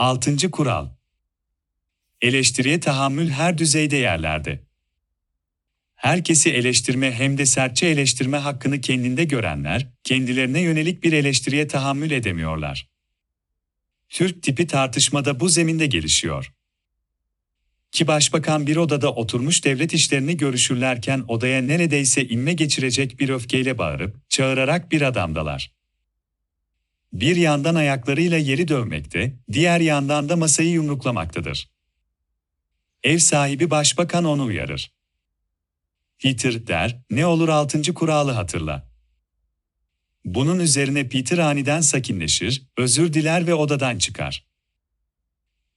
Altıncı kural. Eleştiriye tahammül her düzeyde yerlerde. Herkesi eleştirme hem de sertçe eleştirme hakkını kendinde görenler, kendilerine yönelik bir eleştiriye tahammül edemiyorlar. Türk tipi tartışmada bu zeminde gelişiyor. Ki başbakan bir odada oturmuş devlet işlerini görüşürlerken odaya neredeyse inme geçirecek bir öfkeyle bağırıp, çağırarak bir adamdalar. Bir yandan ayaklarıyla yeri dövmekte, diğer yandan da masayı yumruklamaktadır. Ev sahibi başbakan onu uyarır. Peter der, ne olur altıncı kuralı hatırla. Bunun üzerine Peter aniden sakinleşir, özür diler ve odadan çıkar.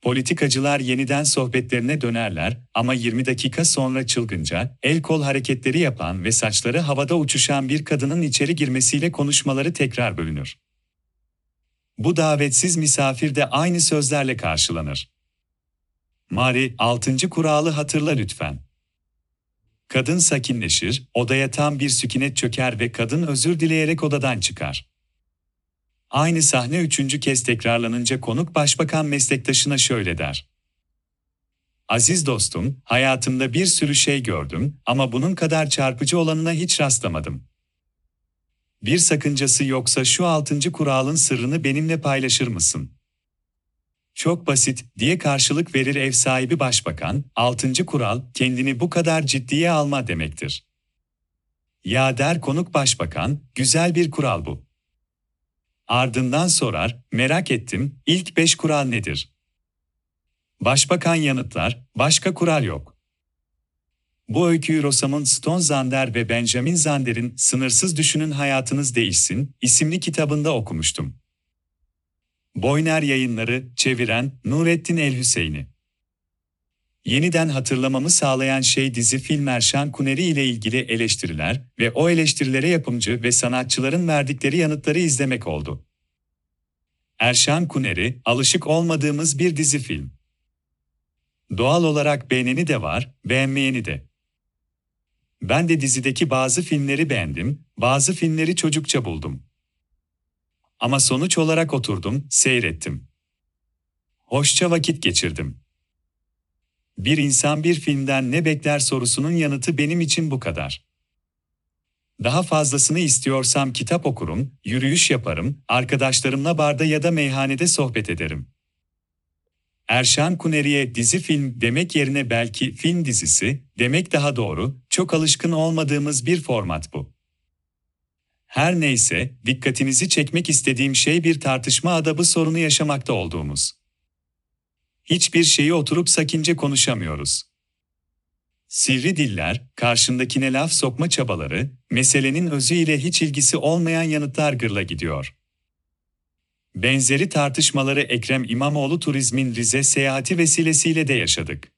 Politikacılar yeniden sohbetlerine dönerler ama 20 dakika sonra çılgınca, el kol hareketleri yapan ve saçları havada uçuşan bir kadının içeri girmesiyle konuşmaları tekrar bölünür. Bu davetsiz misafir de aynı sözlerle karşılanır. Mari, altıncı kuralı hatırla lütfen. Kadın sakinleşir, odaya tam bir sükunet çöker ve kadın özür dileyerek odadan çıkar. Aynı sahne üçüncü kez tekrarlanınca konuk başbakan meslektaşına şöyle der. Aziz dostum, hayatımda bir sürü şey gördüm ama bunun kadar çarpıcı olanına hiç rastlamadım. Bir sakıncası yoksa şu altıncı kuralın sırrını benimle paylaşır mısın? Çok basit diye karşılık verir ev sahibi başbakan, altıncı kural kendini bu kadar ciddiye alma demektir. Ya der konuk başbakan, güzel bir kural bu. Ardından sorar, merak ettim, ilk beş kural nedir? Başbakan yanıtlar, başka kural yok. Bu öyküyü Rosamund Stone Zander ve Benjamin Zander'in Sınırsız Düşünün Hayatınız Değişsin isimli kitabında okumuştum. Boyner Yayınları, çeviren Nurettin El Hüseyini. Yeniden hatırlamamı sağlayan şey dizi film Erşan Kuneri ile ilgili eleştiriler ve o eleştirilere yapımcı ve sanatçıların verdikleri yanıtları izlemek oldu. Erşan Kuneri, alışık olmadığımız bir dizi film. Doğal olarak beğeneni de var, beğenmeyeni de. Ben de dizideki bazı filmleri beğendim, bazı filmleri çocukça buldum. Ama sonuç olarak oturdum, seyrettim. Hoşça vakit geçirdim. Bir insan bir filmden ne bekler sorusunun yanıtı benim için bu kadar. Daha fazlasını istiyorsam kitap okurum, yürüyüş yaparım, arkadaşlarımla barda ya da meyhanede sohbet ederim. Erşan Kuneri'ye dizi film demek yerine belki film dizisi demek daha doğru, çok alışkın olmadığımız bir format bu. Her neyse, dikkatinizi çekmek istediğim şey bir tartışma adabı sorunu yaşamakta olduğumuz. Hiçbir şeyi oturup sakince konuşamıyoruz. Sivri diller, karşındakine laf sokma çabaları, meselenin özü ile hiç ilgisi olmayan yanıtlar gırla gidiyor. Benzeri tartışmaları Ekrem İmamoğlu turizmin Rize seyahati vesilesiyle de yaşadık.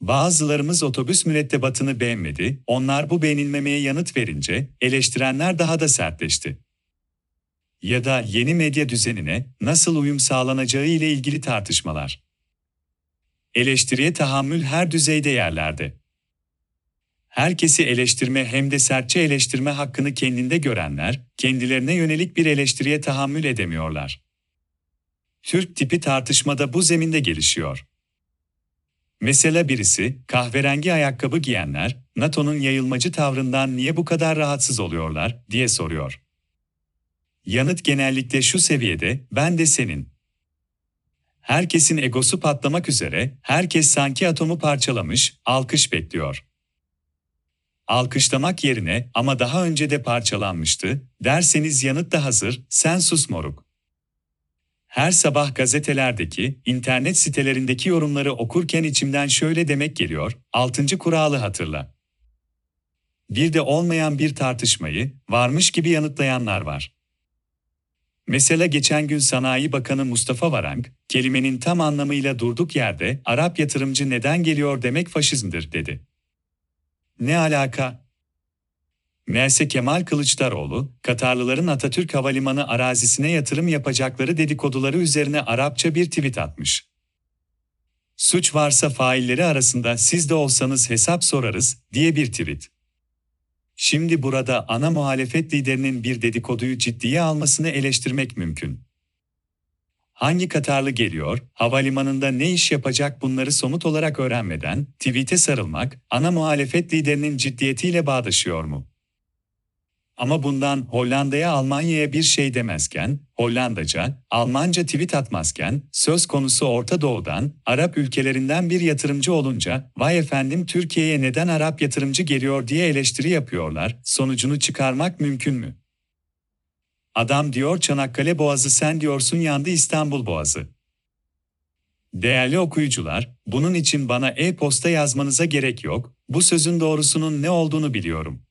Bazılarımız otobüs mürettebatını beğenmedi, onlar bu beğenilmemeye yanıt verince eleştirenler daha da sertleşti. Ya da yeni medya düzenine nasıl uyum sağlanacağı ile ilgili tartışmalar. Eleştiriye tahammül her düzeyde yerlerde. Herkesi eleştirme hem de sertçe eleştirme hakkını kendinde görenler, kendilerine yönelik bir eleştiriye tahammül edemiyorlar. Türk tipi tartışmada bu zeminde gelişiyor. Mesela birisi, kahverengi ayakkabı giyenler, NATO'nun yayılmacı tavrından niye bu kadar rahatsız oluyorlar, diye soruyor. Yanıt genellikle şu seviyede, ben de senin. Herkesin egosu patlamak üzere, herkes sanki atomu parçalamış, alkış bekliyor. Alkışlamak yerine ama daha önce de parçalanmıştı, derseniz yanıt da hazır, sen sus moruk. Her sabah gazetelerdeki, internet sitelerindeki yorumları okurken içimden şöyle demek geliyor, altıncı kuralı hatırla. Bir de olmayan bir tartışmayı, varmış gibi yanıtlayanlar var. Mesela geçen gün Sanayi Bakanı Mustafa Varank, kelimenin tam anlamıyla durduk yerde Arap yatırımcı neden geliyor demek faşizmdir dedi. Ne alaka? Meğerse Kemal Kılıçdaroğlu, Katarlıların Atatürk Havalimanı arazisine yatırım yapacakları dedikoduları üzerine Arapça bir tweet atmış. Suç varsa failleri arasında siz de olsanız hesap sorarız diye bir tweet. Şimdi burada ana muhalefet liderinin bir dedikoduyu ciddiye almasını eleştirmek mümkün. Hangi Katarlı geliyor, havalimanında ne iş yapacak bunları somut olarak öğrenmeden, tweet'e sarılmak, ana muhalefet liderinin ciddiyetiyle bağdaşıyor mu? Ama bundan Hollanda'ya Almanya'ya bir şey demezken, Hollandaca, Almanca tweet atmazken, söz konusu Orta Doğu'dan, Arap ülkelerinden bir yatırımcı olunca, vay efendim Türkiye'ye neden Arap yatırımcı geliyor diye eleştiri yapıyorlar, sonucunu çıkarmak mümkün mü? Adam diyor Çanakkale Boğazı sen diyorsun yandı İstanbul Boğazı. Değerli okuyucular, bunun için bana e-posta yazmanıza gerek yok, bu sözün doğrusunun ne olduğunu biliyorum.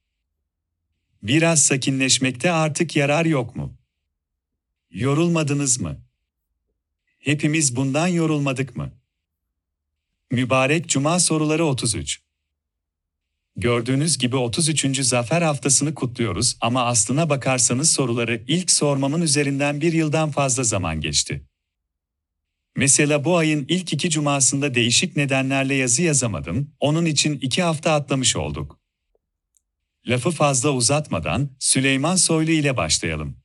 Biraz sakinleşmekte artık yarar yok mu? Yorulmadınız mı? Hepimiz bundan yorulmadık mı? Mübarek Cuma soruları 33 Gördüğünüz gibi 33. Zafer Haftası'nı kutluyoruz ama aslına bakarsanız soruları ilk sormamın üzerinden bir yıldan fazla zaman geçti. Mesela bu ayın ilk iki cumasında değişik nedenlerle yazı yazamadım, onun için iki hafta atlamış olduk. Lafı fazla uzatmadan Süleyman Soylu ile başlayalım.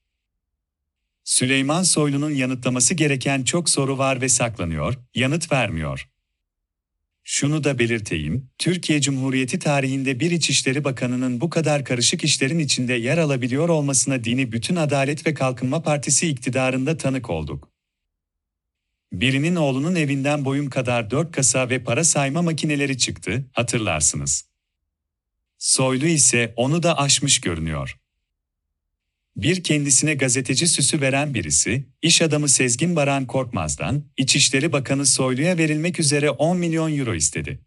Süleyman Soylu'nun yanıtlaması gereken çok soru var ve saklanıyor, yanıt vermiyor. Şunu da belirteyim, Türkiye Cumhuriyeti tarihinde bir İçişleri Bakanı'nın bu kadar karışık işlerin içinde yer alabiliyor olmasına dini bütün Adalet ve Kalkınma Partisi iktidarında tanık olduk. Birinin oğlunun evinden boyum kadar dört kasa ve para sayma makineleri çıktı, hatırlarsınız. Soylu ise onu da aşmış görünüyor. Bir kendisine gazeteci süsü veren birisi, iş adamı Sezgin Baran Korkmaz'dan, İçişleri Bakanı Soylu'ya verilmek üzere 10 milyon euro istedi.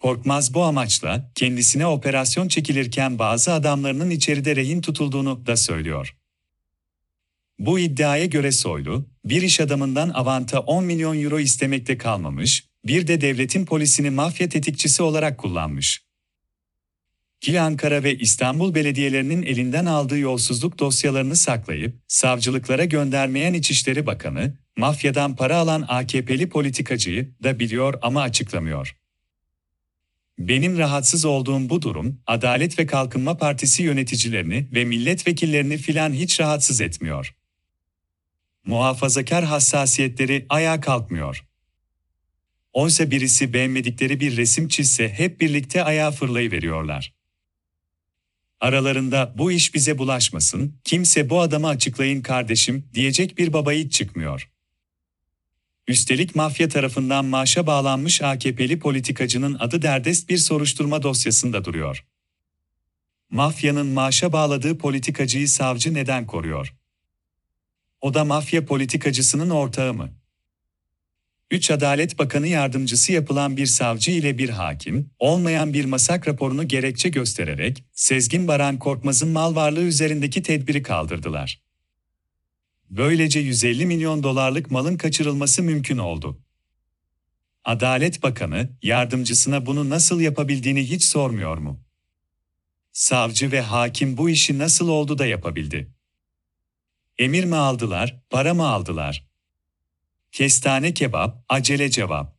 Korkmaz bu amaçla kendisine operasyon çekilirken bazı adamlarının içeride rehin tutulduğunu da söylüyor. Bu iddiaya göre Soylu, bir iş adamından avanta 10 milyon euro istemekte kalmamış, bir de devletin polisini mafya tetikçisi olarak kullanmış. Ki Ankara ve İstanbul belediyelerinin elinden aldığı yolsuzluk dosyalarını saklayıp savcılıklara göndermeyen İçişleri Bakanı, mafyadan para alan AKP'li politikacıyı da biliyor ama açıklamıyor. Benim rahatsız olduğum bu durum, Adalet ve Kalkınma Partisi yöneticilerini ve milletvekillerini filan hiç rahatsız etmiyor. Muhafazakar hassasiyetleri ayağa kalkmıyor. Oysa birisi beğenmedikleri bir resim çizse hep birlikte ayağa fırlayıveriyorlar. Aralarında bu iş bize bulaşmasın, kimse bu adamı açıklayın kardeşim diyecek bir babayı çıkmıyor. Üstelik mafya tarafından maaşa bağlanmış AKP'li politikacının adı derdest bir soruşturma dosyasında duruyor. Mafyanın maaşa bağladığı politikacıyı savcı neden koruyor? O da mafya politikacısının ortağı mı? Üç Adalet Bakanı yardımcısı yapılan bir savcı ile bir hakim, olmayan bir masak raporunu gerekçe göstererek, Sezgin Baran Korkmaz'ın mal varlığı üzerindeki tedbiri kaldırdılar. Böylece 150 milyon dolarlık malın kaçırılması mümkün oldu. Adalet Bakanı, yardımcısına bunu nasıl yapabildiğini hiç sormuyor mu? Savcı ve hakim bu işi nasıl oldu da yapabildi? Emir mi aldılar, para mı aldılar? Kestane kebap, acele cevap.